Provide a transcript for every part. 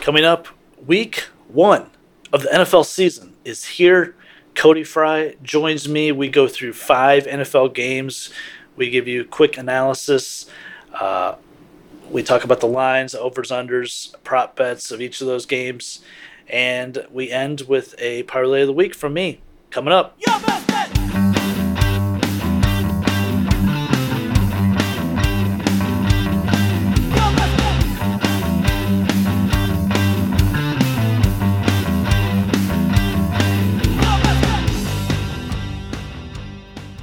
Coming up, week one of the NFL season is here. Cody Fry joins me. We go through five NFL games. We give you quick analysis. Uh, we talk about the lines, overs, unders, prop bets of each of those games. And we end with a parlay of the week from me. Coming up.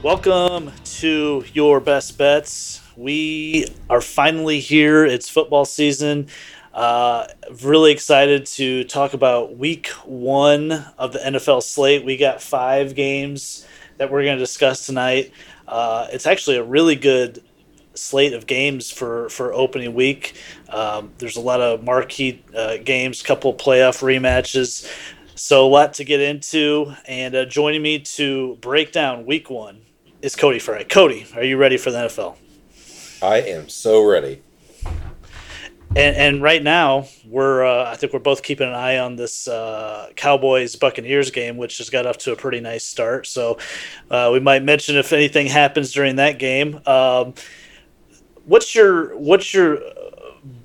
Welcome to your best bets. We are finally here. It's football season. Uh, really excited to talk about week one of the NFL slate. We got five games that we're going to discuss tonight. Uh, it's actually a really good slate of games for, for opening week. Um, there's a lot of marquee uh, games, couple playoff rematches. So, a lot to get into. And uh, joining me to break down week one is Cody Fry. Cody, are you ready for the NFL? I am so ready. And, and right now, we're uh, I think we're both keeping an eye on this uh, Cowboys Buccaneers game, which has got off to a pretty nice start. So uh, we might mention if anything happens during that game. Um, what's your what's your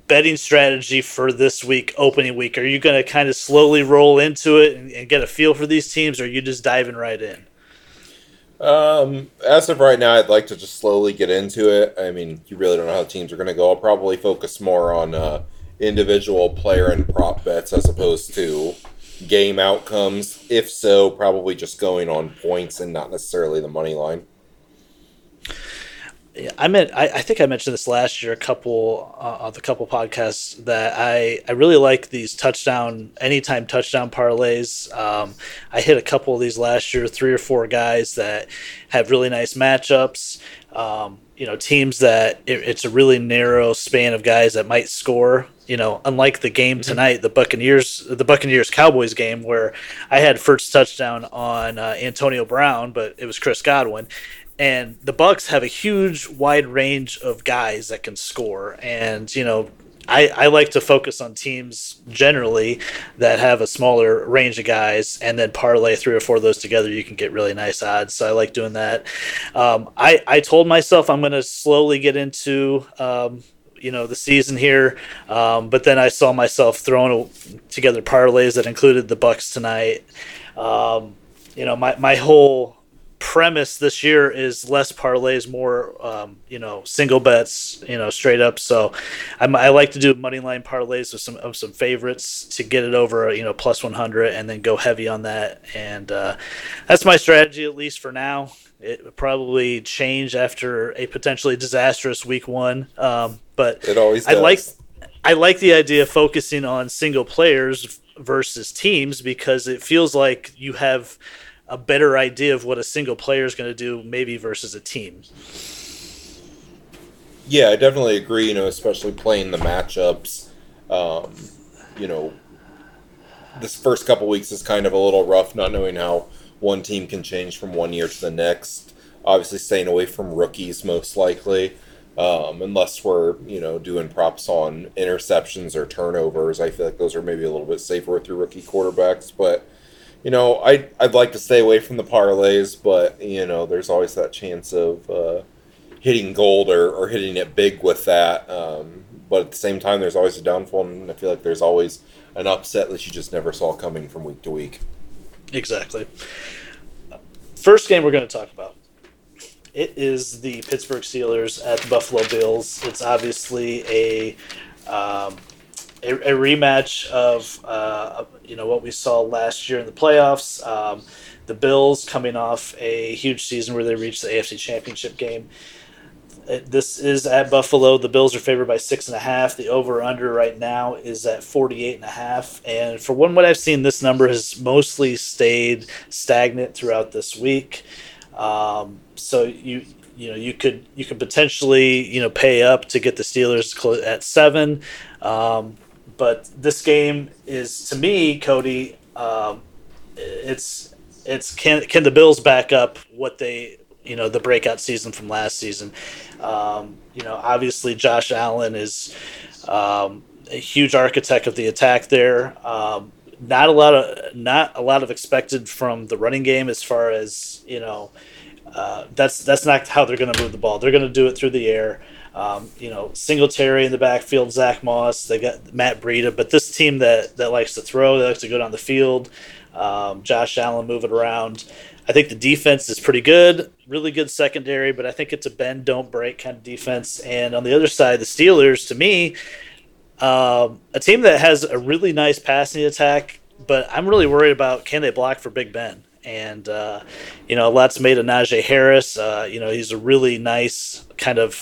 betting strategy for this week, opening week? Are you going to kind of slowly roll into it and, and get a feel for these teams, or are you just diving right in? Um, as of right now, I'd like to just slowly get into it. I mean, you really don't know how teams are going to go. I'll probably focus more on uh, individual player and prop bets as opposed to game outcomes. If so, probably just going on points and not necessarily the money line. I meant I, I think I mentioned this last year a couple uh, of the couple podcasts that I I really like these touchdown anytime touchdown parlays. Um, I hit a couple of these last year, three or four guys that have really nice matchups. Um, you know, teams that it, it's a really narrow span of guys that might score. You know, unlike the game mm-hmm. tonight, the Buccaneers, the Buccaneers Cowboys game, where I had first touchdown on uh, Antonio Brown, but it was Chris Godwin and the Bucs have a huge wide range of guys that can score. And you know I, I like to focus on teams generally that have a smaller range of guys and then parlay three or four of those together. You can get really nice odds. So i like doing that. Um, I, I told myself i'm going to slowly get into um, you know the season here. Um, but then i saw myself throwing together parlays that included the Bucs tonight. Um, you know my, my whole premise this year is less parlays, more um, you know single bets, you know straight up. So I'm, i like to do money line parlays with some of some favorites to get it over you know plus 100 and then go heavy on that. And uh, that's my strategy at least for now. It would probably change after a potentially disastrous week one, um, but it always does. I like I like the idea of focusing on single players versus teams because it feels like you have a better idea of what a single player is going to do, maybe versus a team. Yeah, I definitely agree. You know, especially playing the matchups. Um, you know, this first couple weeks is kind of a little rough, not knowing how one team can change from one year to the next. Obviously, staying away from rookies most likely, um, unless we're you know doing props on interceptions or turnovers. I feel like those are maybe a little bit safer with your rookie quarterbacks, but you know, I I'd like to stay away from the parlays, but you know, there's always that chance of uh, hitting gold or, or hitting it big with that. Um, but at the same time, there's always a downfall, and I feel like there's always an upset that you just never saw coming from week to week. Exactly. First game we're going to talk about. It is the Pittsburgh Steelers at the Buffalo Bills. It's obviously a um, a, a rematch of uh, you know what we saw last year in the playoffs. Um, the Bills coming off a huge season where they reached the AFC Championship game. This is at Buffalo. The Bills are favored by six and a half. The over under right now is at 48 and a half. And for one, what I've seen, this number has mostly stayed stagnant throughout this week. Um, so you you know you could you could potentially you know pay up to get the Steelers at seven. Um, but this game is to me, Cody. Um, it's it's can can the Bills back up what they you know the breakout season from last season? Um, you know, obviously Josh Allen is. Um, a huge architect of the attack there. Um, not a lot of not a lot of expected from the running game as far as you know. Uh, that's that's not how they're going to move the ball. They're going to do it through the air. Um, you know, Singletary in the backfield, Zach Moss, they got Matt Breida, but this team that that likes to throw, that likes to go down the field. Um, Josh Allen moving around. I think the defense is pretty good, really good secondary, but I think it's a bend don't break kind of defense. And on the other side, the Steelers, to me, um, a team that has a really nice passing attack, but I'm really worried about can they block for Big Ben. And uh, you know, lots made of Najee Harris. Uh, you know, he's a really nice kind of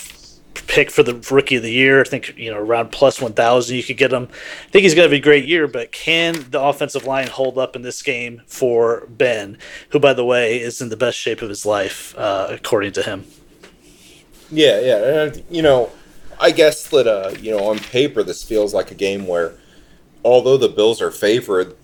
pick for the rookie of the year. I think you know around plus one thousand you could get him. I think he's going to be a great year, but can the offensive line hold up in this game for Ben, who by the way is in the best shape of his life uh, according to him? Yeah, yeah, and you know, I guess that uh, you know on paper this feels like a game where, although the Bills are favored,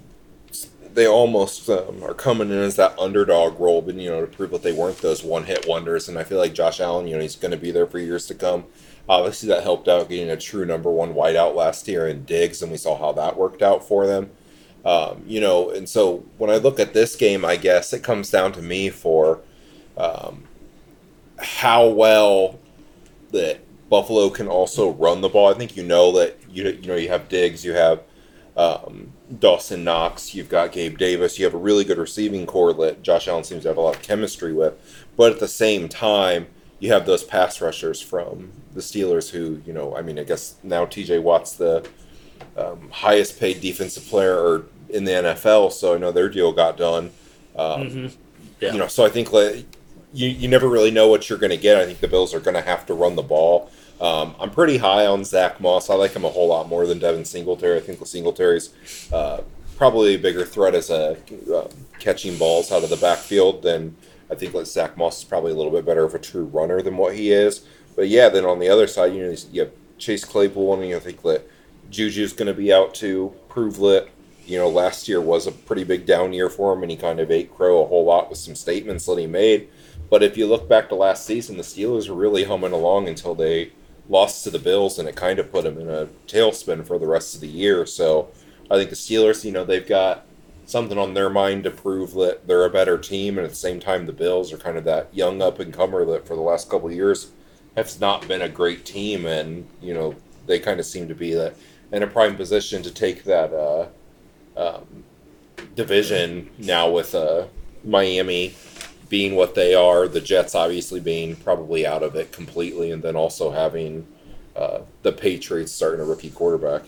they almost um, are coming in as that underdog role, but you know to prove that they weren't those one-hit wonders. And I feel like Josh Allen, you know, he's going to be there for years to come. Obviously, that helped out getting a true number one wideout last year in Diggs, and we saw how that worked out for them. Um, you know, and so when I look at this game, I guess it comes down to me for um, how well that Buffalo can also run the ball. I think you know that you you know you have Diggs, you have um, Dawson Knox, you've got Gabe Davis, you have a really good receiving corps that Josh Allen seems to have a lot of chemistry with. But at the same time, you have those pass rushers from the Steelers who, you know, I mean, I guess now TJ Watt's the um, highest paid defensive player in the NFL, so I know their deal got done. Um, mm-hmm. yeah. You know, so I think like, you, you never really know what you're going to get. I think the Bills are going to have to run the ball. Um, I'm pretty high on Zach Moss. I like him a whole lot more than Devin Singletary. I think the Singletary's uh, probably a bigger threat as a uh, catching balls out of the backfield than I think like Zach Moss is probably a little bit better of a true runner than what he is. But yeah, then on the other side, you know, you have Chase Claypool, and you know, think that Juju's going to be out to prove that you know last year was a pretty big down year for him, and he kind of ate crow a whole lot with some statements that he made. But if you look back to last season, the Steelers were really humming along until they lost to the Bills, and it kind of put them in a tailspin for the rest of the year. So I think the Steelers, you know, they've got something on their mind to prove that they're a better team, and at the same time, the Bills are kind of that young up and comer that for the last couple years has not been a great team, and you know they kind of seem to be that in a prime position to take that uh, um, division now with uh, Miami being what they are, the Jets obviously being probably out of it completely, and then also having uh, the Patriots starting a rookie quarterback.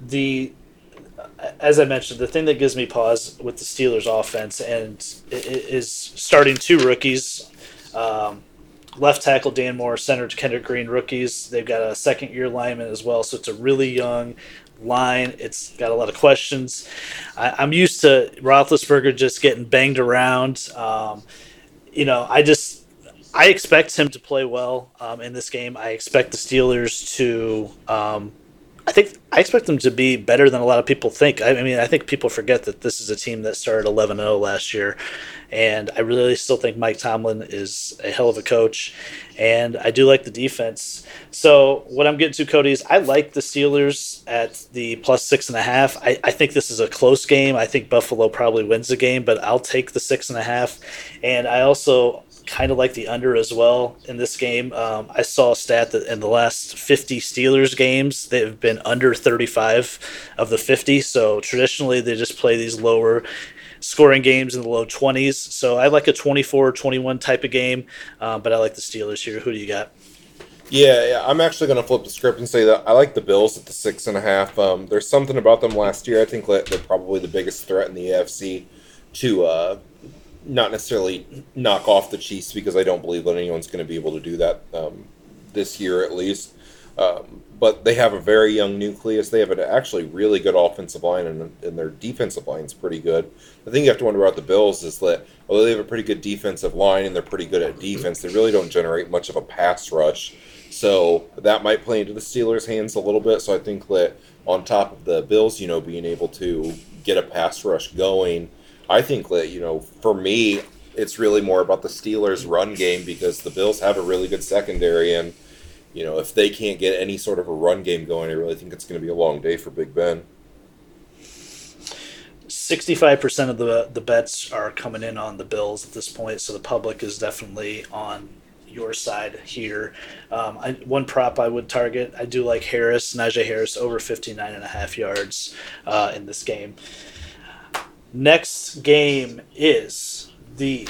The as I mentioned, the thing that gives me pause with the Steelers' offense and is starting two rookies. Um, left tackle Dan Moore, center Kendrick Green, rookies. They've got a second year lineman as well, so it's a really young line. It's got a lot of questions. I, am used to Roethlisberger just getting banged around. Um, you know, I just I expect him to play well um, in this game. I expect the Steelers to. Um, I think I expect them to be better than a lot of people think. I, mean, I think people forget that this is a team that started 11-0 last year, and I really still think Mike Tomlin is a hell of a coach, and I do like the defense. So what I'm getting to, Cody, is I like the Steelers at the plus six and a half. I, I think this is a close game. I think Buffalo probably wins the game, but I'll take the six and a half, and I also kind of like the under as well in this game. Um, I saw a stat that in the last 50 Steelers games, they've been under 35 of the 50. So traditionally, they just play these lower scoring games in the low 20s. So I like a 24 21 type of game, uh, but I like the Steelers here. Who do you got? Yeah, yeah, I'm actually going to flip the script and say that I like the Bills at the six and a half. Um, there's something about them last year. I think that they're probably the biggest threat in the AFC to uh, not necessarily knock off the Chiefs because I don't believe that anyone's going to be able to do that um, this year at least. Um, but they have a very young nucleus. They have an actually really good offensive line, and, and their defensive line is pretty good. The thing you have to wonder about the Bills is that although they have a pretty good defensive line and they're pretty good at defense, they really don't generate much of a pass rush. So that might play into the Steelers' hands a little bit. So I think that on top of the Bills, you know, being able to get a pass rush going, I think that you know, for me, it's really more about the Steelers' run game because the Bills have a really good secondary, and you know, if they can't get any sort of a run game going, I really think it's going to be a long day for Big Ben. 65% of the the bets are coming in on the Bills at this point, so the public is definitely on your side here. Um, I, one prop I would target, I do like Harris, Najee Harris, over 59 and a half yards uh, in this game. Next game is the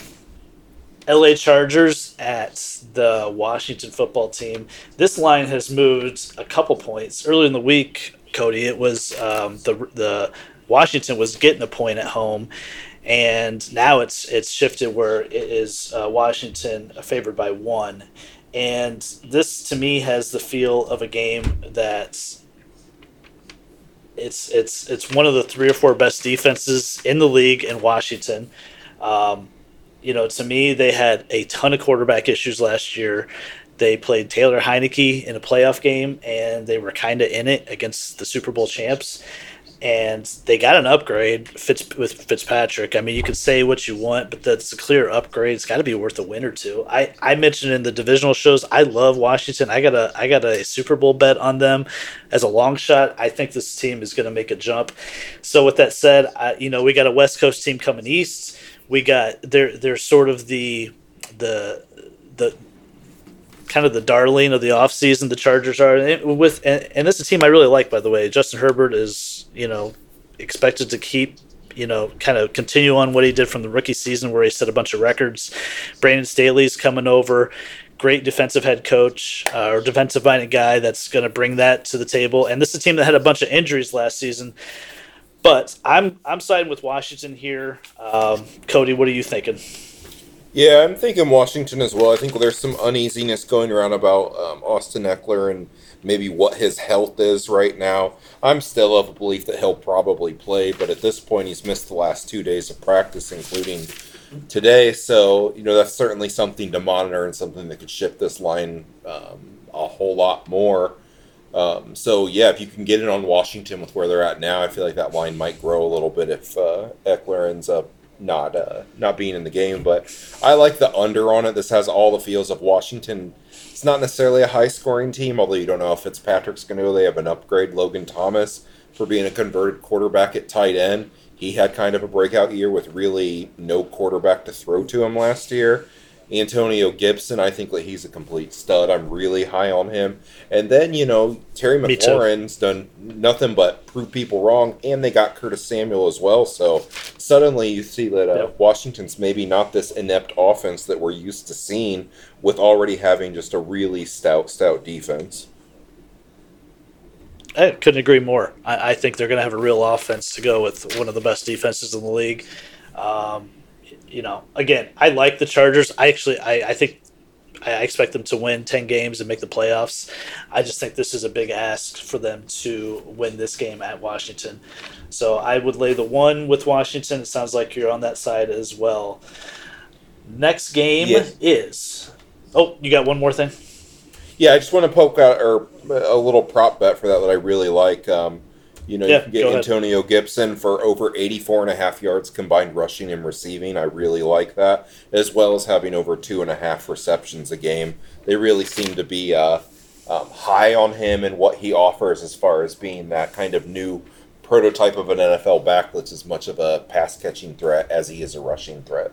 LA Chargers at the Washington football team. This line has moved a couple points. Earlier in the week, Cody, it was um, the the Washington was getting a point at home, and now it's it's shifted where it is uh, Washington favored by one, and this to me has the feel of a game that's it's it's it's one of the three or four best defenses in the league in Washington. Um, you know, to me, they had a ton of quarterback issues last year. They played Taylor Heinicke in a playoff game, and they were kind of in it against the Super Bowl champs and they got an upgrade with Fitzpatrick. I mean, you can say what you want, but that's a clear upgrade. It's got to be worth a win or two. I, I mentioned in the divisional shows, I love Washington. I got a I got a Super Bowl bet on them as a long shot. I think this team is going to make a jump. So with that said, I, you know we got a West Coast team coming east. We got they're they're sort of the the the kind of the darling of the offseason the chargers are and with and, and this is a team i really like by the way justin herbert is you know expected to keep you know kind of continue on what he did from the rookie season where he set a bunch of records. Brandon staley's coming over great defensive head coach uh, or defensive minded guy that's going to bring that to the table. And this is a team that had a bunch of injuries last season. But i'm i'm siding with washington here. Um, cody what are you thinking yeah, I'm thinking Washington as well. I think there's some uneasiness going around about um, Austin Ekeler and maybe what his health is right now. I'm still of a belief that he'll probably play, but at this point, he's missed the last two days of practice, including today. So, you know, that's certainly something to monitor and something that could shift this line um, a whole lot more. Um, so, yeah, if you can get it on Washington with where they're at now, I feel like that line might grow a little bit if uh, Ekeler ends up not uh, not being in the game. But I like the under on it. This has all the feels of Washington. It's not necessarily a high scoring team, although you don't know if Fitzpatrick's going to. They have an upgrade, Logan Thomas, for being a converted quarterback at tight end. He had kind of a breakout year with really no quarterback to throw to him last year. Antonio Gibson, I think that he's a complete stud. I'm really high on him. And then, you know, Terry McLaurin's done nothing but prove people wrong, and they got Curtis Samuel as well. So suddenly you see that uh, yep. Washington's maybe not this inept offense that we're used to seeing with already having just a really stout, stout defense. I couldn't agree more. I, I think they're going to have a real offense to go with one of the best defenses in the league. Um, you know, again, I like the Chargers. I actually, I, I think I expect them to win 10 games and make the playoffs. I just think this is a big ask for them to win this game at Washington. So I would lay the one with Washington. It sounds like you're on that side as well. Next game yes. is. Oh, you got one more thing? Yeah, I just want to poke out or a little prop bet for that that I really like. Um, you know, yeah, you can get Antonio Gibson for over 84 and a half yards combined rushing and receiving. I really like that, as well as having over two and a half receptions a game. They really seem to be uh, um, high on him and what he offers as far as being that kind of new prototype of an NFL back that's as much of a pass catching threat as he is a rushing threat.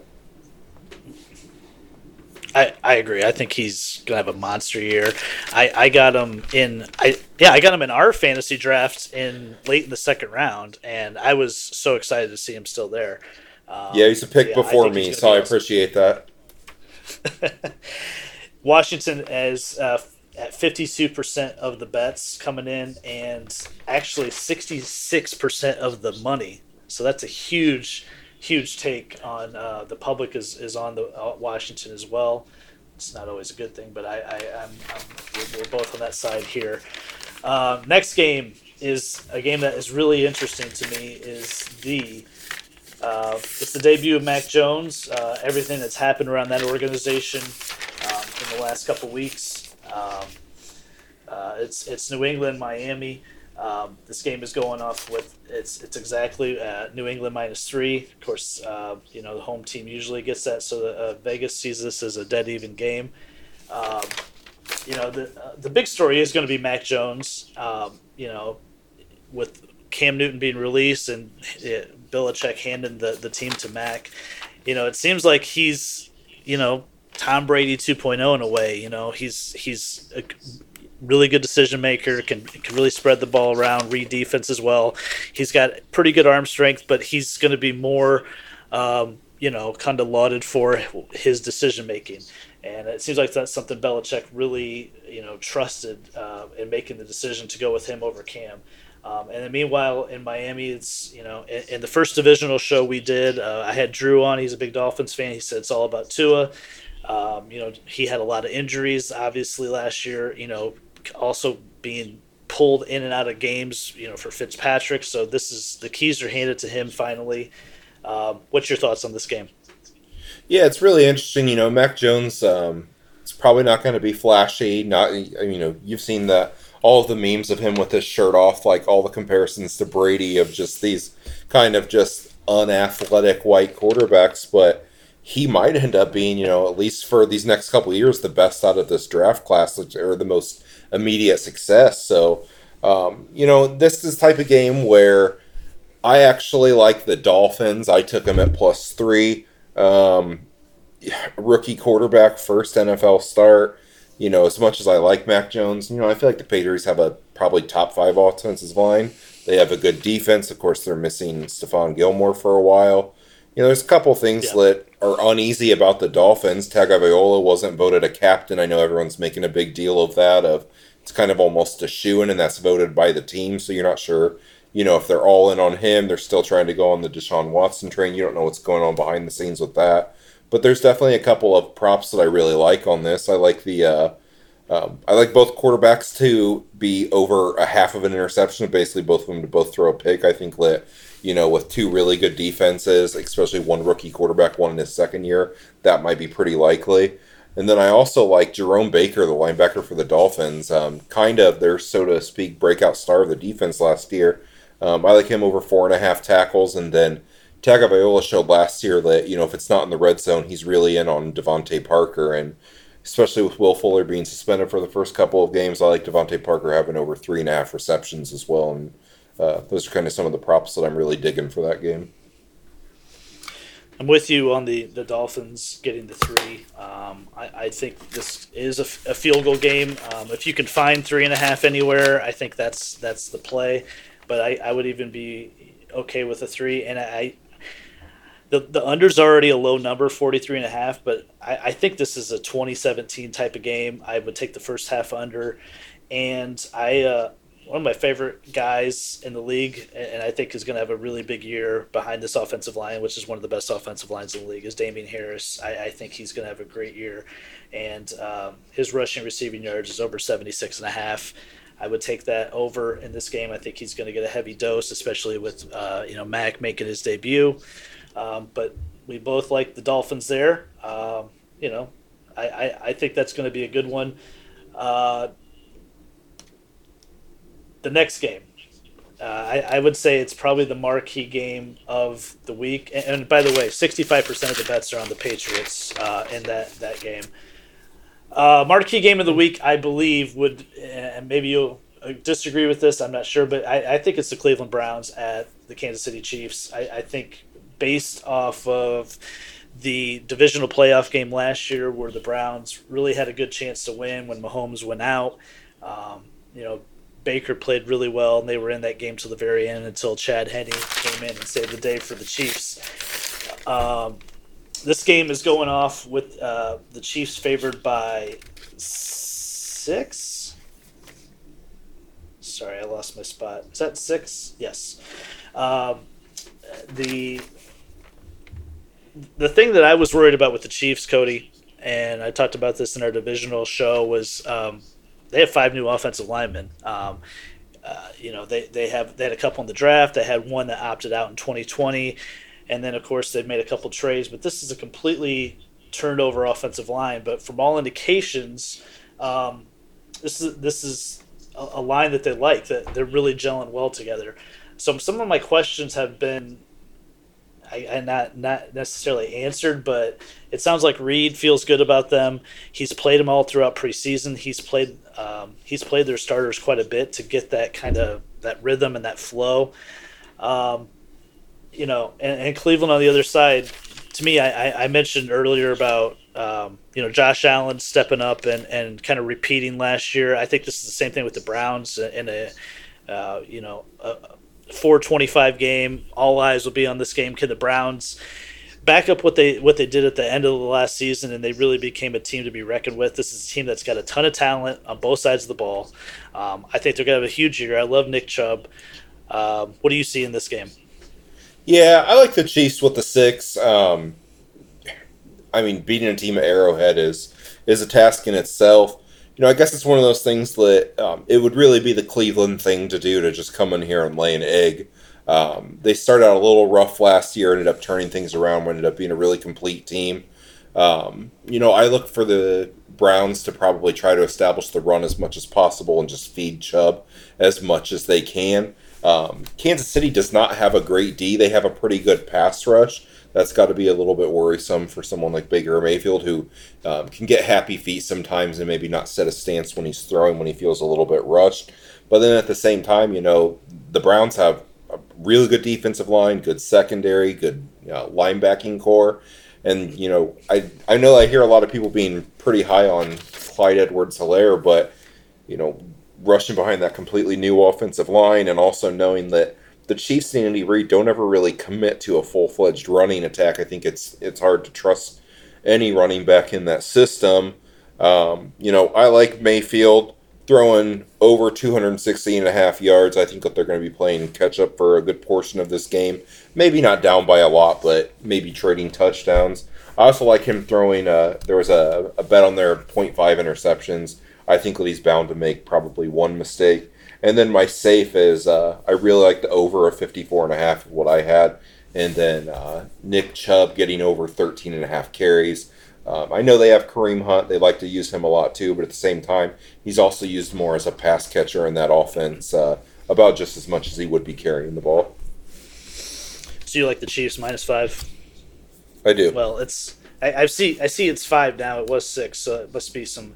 I, I agree. I think he's gonna have a monster year. I, I got him in I yeah I got him in our fantasy draft in late in the second round, and I was so excited to see him still there. Um, yeah, he's a pick yeah, before me, so I appreciate that. Washington as uh, at fifty two percent of the bets coming in, and actually sixty six percent of the money. So that's a huge huge take on uh, the public is, is on the uh, Washington as well. It's not always a good thing, but I, I I'm, I'm we're, we're, both on that side here. Um, next game is a game that is really interesting to me. Is the uh, it's the debut of Mac Jones. Uh, everything that's happened around that organization um, in the last couple weeks. Um, uh, it's it's New England, Miami. Um, this game is going off with it's it's exactly uh, New England minus three. Of course, uh, you know the home team usually gets that, so the, uh, Vegas sees this as a dead even game. Um, you know, the uh, the big story is going to be Mac Jones. Um, you know, with Cam Newton being released and uh, Belichick handing the, the team to Mac, you know, it seems like he's, you know, Tom Brady 2.0 in a way. You know, he's he's really good decision maker, can can really spread the ball around, read defense as well. He's got pretty good arm strength, but he's going to be more, um, you know, kind of lauded for his decision making. And it seems like that's something Belichick really, you know, trusted uh, in making the decision to go with him over Cam. Um, and then meanwhile, in Miami, it's you know in, in the first divisional show we did, uh, I had Drew on. He's a big Dolphins fan. He said it's all about Tua. Um, you know, he had a lot of injuries, obviously last year. You know, also being pulled in and out of games. You know, for Fitzpatrick. So this is the keys are handed to him finally. Um, what's your thoughts on this game? Yeah, it's really interesting. You know, Mac Jones. Um, it's probably not going to be flashy. Not you know, you've seen the all of the memes of him with his shirt off, like all the comparisons to Brady of just these kind of just unathletic white quarterbacks, but he might end up being, you know, at least for these next couple years, the best out of this draft class or the most immediate success. So, um, you know, this is type of game where I actually like the Dolphins. I took them at plus three. Um, rookie quarterback, first NFL start you know, as much as I like Mac Jones, you know, I feel like the Patriots have a probably top five offensive line. They have a good defense. Of course, they're missing Stephon Gilmore for a while. You know, there's a couple things yeah. that are uneasy about the Dolphins. Tagovailoa wasn't voted a captain. I know everyone's making a big deal of that. Of it's kind of almost a shoe in, and that's voted by the team. So you're not sure, you know, if they're all in on him. They're still trying to go on the Deshaun Watson train. You don't know what's going on behind the scenes with that. But there's definitely a couple of props that I really like on this. I like the uh, um, I like both quarterbacks to be over a half of an interception. Basically, both of them to both throw a pick. I think that you know with two really good defenses, especially one rookie quarterback, one in his second year, that might be pretty likely. And then I also like Jerome Baker, the linebacker for the Dolphins, um, kind of their so to speak breakout star of the defense last year. Um, I like him over four and a half tackles, and then Tagovailoa showed last year that you know if it's not in the red zone, he's really in on DeVante Parker, and especially with Will Fuller being suspended for the first couple of games, I like DeVante Parker having over three and a half receptions as well, and uh, those are kind of some of the props that I'm really digging for that game. I'm with you on the, the Dolphins getting the three. Um, I, I think this is a, a field goal game. Um, if you can find three and a half anywhere, I think that's that's the play. But I, I would even be okay with a three. And I, the, the under's already a low number, 43 and a half, but I, I think this is a 2017 type of game. I would take the first half under. And I, uh, one of my favorite guys in the league, and I think is going to have a really big year behind this offensive line, which is one of the best offensive lines in the league, is Damien Harris. I, I think he's going to have a great year. And um, his rushing receiving yards is over 76 and a half. I would take that over in this game. I think he's going to get a heavy dose, especially with uh, you know Mac making his debut. Um, but we both like the Dolphins there. Um, you know, I, I, I, think that's going to be a good one. Uh, the next game, uh, I, I would say it's probably the marquee game of the week. And, and by the way, 65% of the bets are on the Patriots uh, in that, that game. Uh, marquee game of the week, I believe, would, and maybe you'll uh, disagree with this, I'm not sure, but I, I think it's the Cleveland Browns at the Kansas City Chiefs. I, I think based off of the divisional playoff game last year where the Browns really had a good chance to win when Mahomes went out. Um, you know, Baker played really well, and they were in that game to the very end until Chad Henne came in and saved the day for the Chiefs. Um, this game is going off with uh, the Chiefs favored by six. Sorry, I lost my spot. Is that six? Yes. Um, the the thing that I was worried about with the Chiefs, Cody, and I talked about this in our divisional show, was um, they have five new offensive linemen. Um, uh, you know, they, they have they had a couple in the draft. They had one that opted out in 2020, and then of course they've made a couple trades. But this is a completely turned over offensive line. But from all indications, um, this is this is a, a line that they like. That they're really gelling well together. So some of my questions have been I, not not necessarily answered, but it sounds like Reid feels good about them. He's played them all throughout preseason. He's played um, he's played their starters quite a bit to get that kind of that rhythm and that flow. Um, you know, and, and, Cleveland on the other side. To me, I, I mentioned earlier about um, you know Josh Allen stepping up and, and kind of repeating last year. I think this is the same thing with the Browns in a uh, you know a 425 game. All eyes will be on this game. Can the Browns back up what they what they did at the end of the last season, and they really became a team to be reckoned with. This is a team that's got a ton of talent on both sides of the ball. Um, I think they're gonna have a huge year. I love Nick Chubb. Um, what do you see in this game? Yeah, I like the Chiefs with the six. Um, I mean, beating a team at Arrowhead is is a task in itself. You know, I guess it's one of those things that um, it would really be the Cleveland thing to do to just come in here and lay an egg. Um, they started out a little rough last year, ended up turning things around, ended up being a really complete team. Um, you know, I look for the Browns to probably try to establish the run as much as possible and just feed Chubb as much as they can. Um, Kansas City does not have a great D. They have a pretty good pass rush. That's got to be a little bit worrisome for someone like Baker Mayfield, who um, can get happy feet sometimes and maybe not set a stance when he's throwing when he feels a little bit rushed. But then at the same time, you know, the Browns have a really good defensive line, good secondary, good you know, linebacking corps. And, you know, I, I know I hear a lot of people being pretty high on Clyde Edwards Helaire, but, you know, rushing behind that completely new offensive line and also knowing that the Chiefs and Andy Reid don't ever really commit to a full fledged running attack. I think it's it's hard to trust any running back in that system. Um, you know, I like Mayfield throwing over 260 and a half yards. I think that they're going to be playing catch up for a good portion of this game. Maybe not down by a lot, but maybe trading touchdowns. I also like him throwing. Uh, there was a, a bet on their 0.5 interceptions. I think that he's bound to make probably one mistake. And then my safe is uh, I really like the over a 54 and a half of what I had. And then uh, Nick Chubb getting over 13 and a half carries. Um, I know they have Kareem Hunt. They like to use him a lot too, but at the same time, he's also used more as a pass catcher in that offense, uh, about just as much as he would be carrying the ball. So you like the Chiefs minus five? I do. Well, it's I, I see I see it's five now. It was six, so it must be some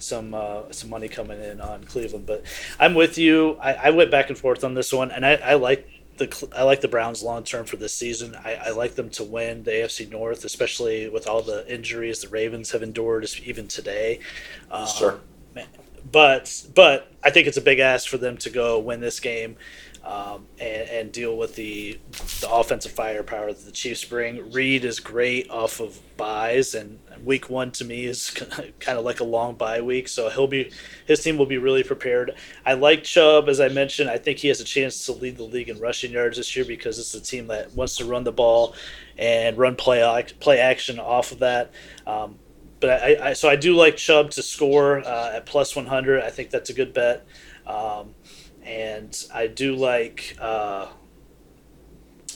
some uh, some money coming in on Cleveland. But I'm with you. I, I went back and forth on this one, and I, I like the I like the Browns long term for this season. I, I like them to win the AFC North, especially with all the injuries the Ravens have endured even today. Um, sure. But but I think it's a big ask for them to go win this game um, and, and, deal with the the offensive firepower that the Chiefs bring. Reid is great off of byes, and week one to me is kind of like a long bye week, so he'll be his team will be really prepared. I like Chubb, as I mentioned. I think he has a chance to lead the league in rushing yards this year because it's a team that wants to run the ball and run play play action off of that. Um, but I, I, so I do like Chubb to score uh, at plus 100. I think that's a good bet. Um, and I do like. Uh,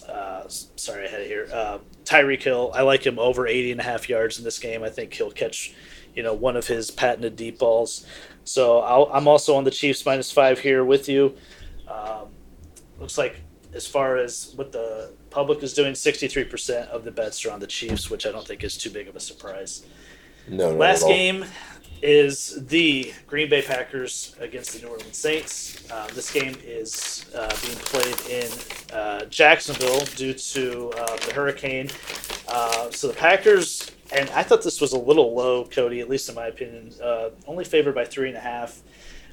uh, sorry, I had it here. Uh, Tyreek Hill. I like him over 80 and a half yards in this game. I think he'll catch, you know, one of his patented deep balls. So i am also on the Chiefs minus five here with you. Um, looks like as far as what the public is doing, 63% of the bets are on the Chiefs, which I don't think is too big of a surprise. No, Last game is the Green Bay Packers against the New Orleans Saints. Uh, this game is uh, being played in uh, Jacksonville due to uh, the hurricane. Uh, so the Packers, and I thought this was a little low, Cody, at least in my opinion, uh, only favored by three and a half.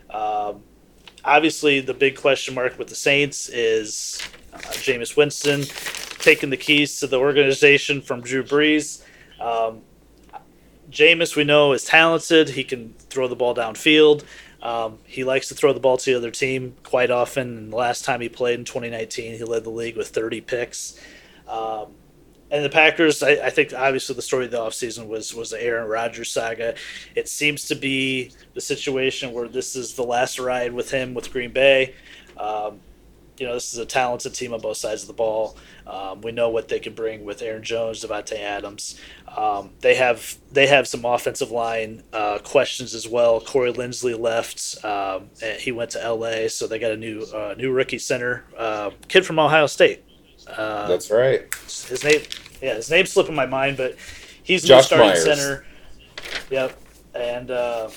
Um, obviously, the big question mark with the Saints is Jameis Winston taking the keys to the organization from Drew Brees. Um, Jameis, we know, is talented. He can throw the ball downfield. Um, he likes to throw the ball to the other team quite often. And the last time he played in 2019, he led the league with 30 picks. Um, and the Packers, I, I, think obviously the story of the offseason was was the Aaron Rodgers saga. It seems to be the situation where this is the last ride with him with Green Bay. Um, you know, this is a talented team on both sides of the ball. Um, we know what they can bring with Aaron Jones, Davante Adams. Um, they have they have some offensive line uh, questions as well. Corey Linsley left; um, he went to L.A., so they got a new uh, new rookie center, uh, kid from Ohio State, Uh, That's right. his name, yeah, his name's slipping my mind, but he's Josh starting Myers. center. Yep, and uh,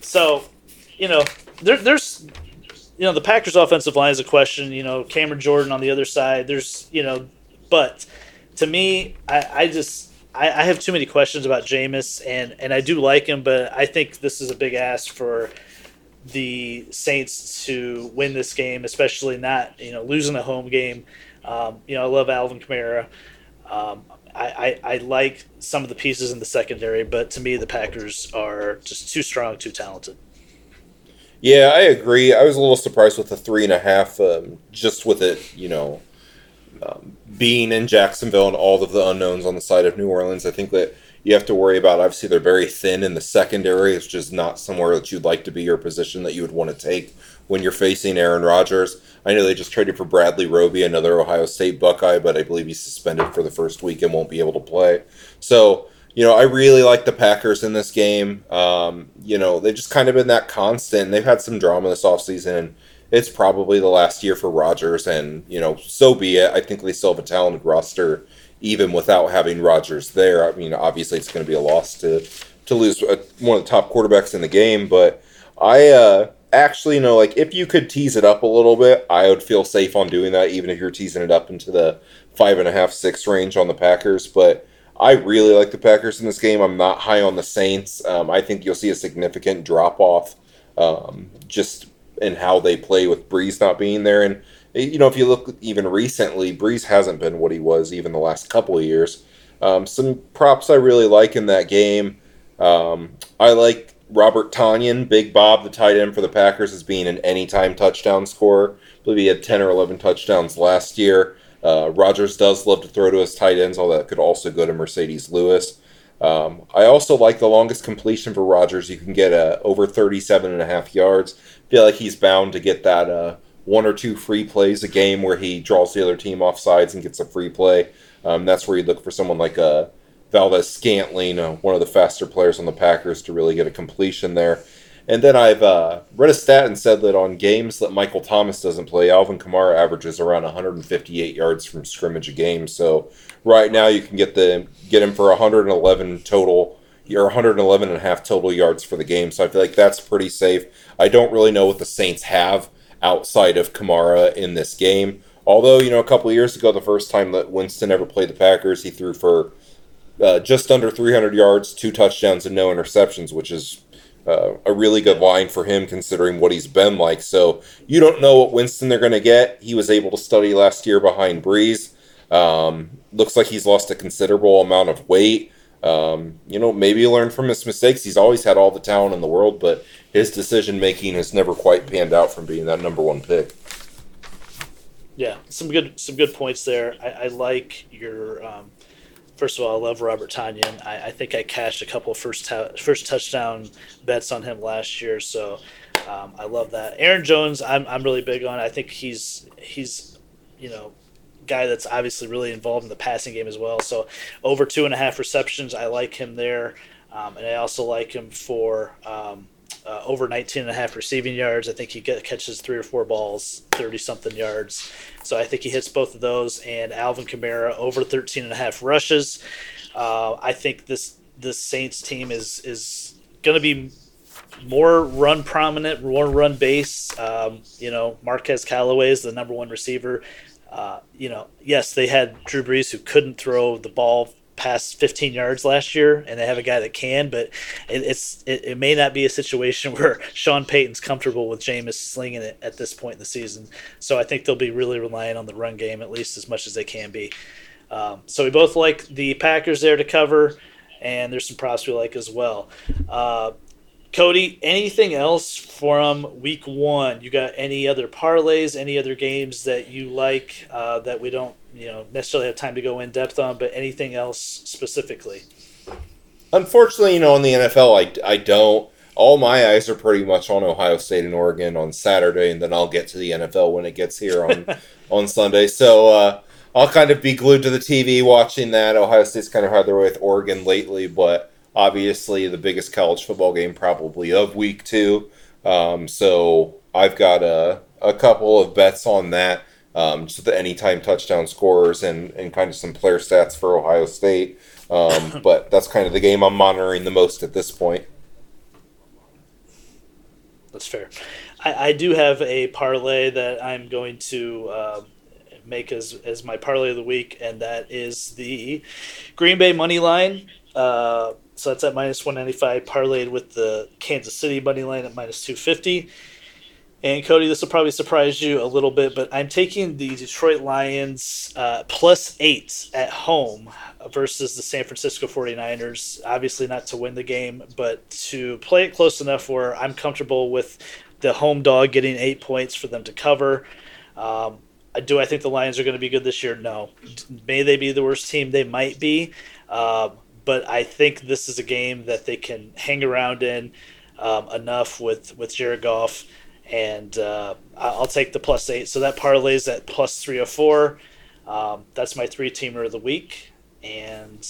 so you know there, there's you know the Packers' offensive line is a question. You know Cameron Jordan on the other side. There's you know, but to me, I, I just I, I have too many questions about Jameis, and and I do like him, but I think this is a big ask for the Saints to win this game, especially not you know losing a home game. Um, you know, I love Alvin Kamara. Um, I, I, I like some of the pieces in the secondary, but to me, the Packers are just too strong, too talented. Yeah, I agree. I was a little surprised with the three and a half, um, just with it, you know, um, being in Jacksonville and all of the unknowns on the side of New Orleans. I think that you have to worry about. Obviously, they're very thin in the secondary. It's just not somewhere that you'd like to be or position that you would want to take when you're facing Aaron Rodgers. I know they just traded for Bradley Roby, another Ohio State Buckeye, but I believe he's suspended for the first week and won't be able to play. So, you know, I really like the Packers in this game. Um, you know, they've just kind of been that constant. They've had some drama this offseason, it's probably the last year for Rodgers, and, you know, so be it. I think they still have a talented roster, even without having Rodgers there. I mean, obviously, it's going to be a loss to, to lose a, one of the top quarterbacks in the game, but I, uh, actually you know like if you could tease it up a little bit i would feel safe on doing that even if you're teasing it up into the five and a half six range on the packers but i really like the packers in this game. I'm not high on the saints. Um, i think you'll see a significant drop off um, just in how they play with Brees not being there. And you know if you look even recently Brees hasn't been what he was even the last couple of years. Um, some props i really like in that game. Um, i like Robert Tonyan, Big Bob, the tight end for the Packers, as being an anytime touchdown scorer. I believe he had 10 or 11 touchdowns last year. Uh, Rodgers does love to throw to his tight ends, although that could also go to Marcedes Lewis. Um, I also like the longest completion for Rodgers. You can get uh, over 37 and a half yards. feel like he's bound to get that uh, one or two free plays a game where he draws the other team off sides and gets a free play. Um, that's where you look for someone like a Valdes-Scantling, uh, one of the faster players on the Packers, to really get a completion there. And then I've uh, read a stat and said that on games that Michael Thomas doesn't play, Alvin Kamara averages around 158 yards from scrimmage a game. So right now you can get the get him for 111 total, or 111 and a half total yards for the game. So I feel like that's pretty safe. I don't really know what the Saints have outside of Kamara in this game. Although you know, a couple years ago, the first time that Winston ever played the Packers, he threw for uh, just under 300 yards, two touchdowns, and no interceptions, which is uh, a really good line for him considering what he's been like. So you don't know what Winston they're going to get. He was able to study last year behind Brees. Um, looks like he's lost a considerable amount of weight. Um, you know, maybe learn from his mistakes. He's always had all the talent in the world, but his decision making has never quite panned out from being that number one pick. Yeah, some good some good points there. I, I like your um, first of all, I love Robert Tonyan. I, I think I cashed a couple first first touchdown bets on him last year, so um, I love that. Aaron Jones, I'm, I'm really big on. I think he's he's you know guy that's obviously really involved in the passing game as well. So over two and a half receptions, I like him there, um, and I also like him for. Um, uh, over 19 and a half receiving yards. I think he get, catches three or four balls, 30 something yards. So I think he hits both of those. And Alvin Kamara over 13 and a half rushes. Uh, I think this this Saints team is is going to be more run prominent, more run base. Um, you know, Marquez Callaway is the number one receiver. Uh, you know, yes, they had Drew Brees who couldn't throw the ball past 15 yards last year, and they have a guy that can, but it, it's it, it may not be a situation where Sean Payton's comfortable with Jameis slinging it at this point in the season. So I think they'll be really relying on the run game at least as much as they can be. Um, so we both like the Packers there to cover, and there's some props we like as well. Uh, Cody, anything else from week one? You got any other parlays, any other games that you like uh, that we don't, you know, necessarily have time to go in depth on, but anything else specifically? Unfortunately, you know, in the NFL, I, I don't. All my eyes are pretty much on Ohio State and Oregon on Saturday, and then I'll get to the NFL when it gets here on on Sunday. So uh, I'll kind of be glued to the TV watching that. Ohio State's kind of had their way with Oregon lately, but obviously the biggest college football game probably of week two. Um, so I've got a, a couple of bets on that. Um, just the anytime touchdown scorers and, and kind of some player stats for Ohio State. Um, but that's kind of the game I'm monitoring the most at this point. That's fair. I, I do have a parlay that I'm going to uh, make as, as my parlay of the week, and that is the Green Bay money line. Uh, so that's at minus 195, parlayed with the Kansas City money line at minus 250. And Cody, this will probably surprise you a little bit, but I'm taking the Detroit Lions uh, plus eight at home versus the San Francisco 49ers. Obviously, not to win the game, but to play it close enough where I'm comfortable with the home dog getting eight points for them to cover. Um, do I think the Lions are going to be good this year? No. May they be the worst team? They might be. Um, but I think this is a game that they can hang around in um, enough with, with Jared Goff and uh, I'll take the plus eight. So that parlays at plus three 304. Um, that's my three teamer of the week, and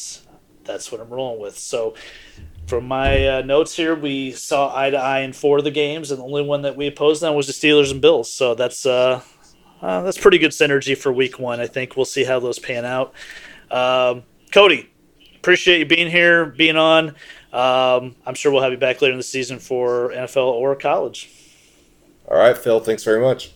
that's what I'm rolling with. So, from my uh, notes here, we saw eye to eye in four of the games, and the only one that we opposed on was the Steelers and Bills. So that's uh, uh, that's pretty good synergy for Week One. I think we'll see how those pan out. Um, Cody, appreciate you being here, being on. Um, I'm sure we'll have you back later in the season for NFL or college. All right, Phil. Thanks very much.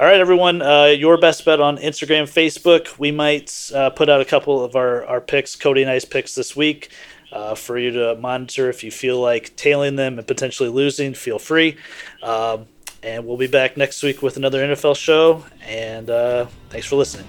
All right, everyone. Uh, your best bet on Instagram, Facebook. We might uh, put out a couple of our, our picks, Cody and I's picks this week, uh, for you to monitor. If you feel like tailing them and potentially losing, feel free. Um, and we'll be back next week with another NFL show. And uh, thanks for listening.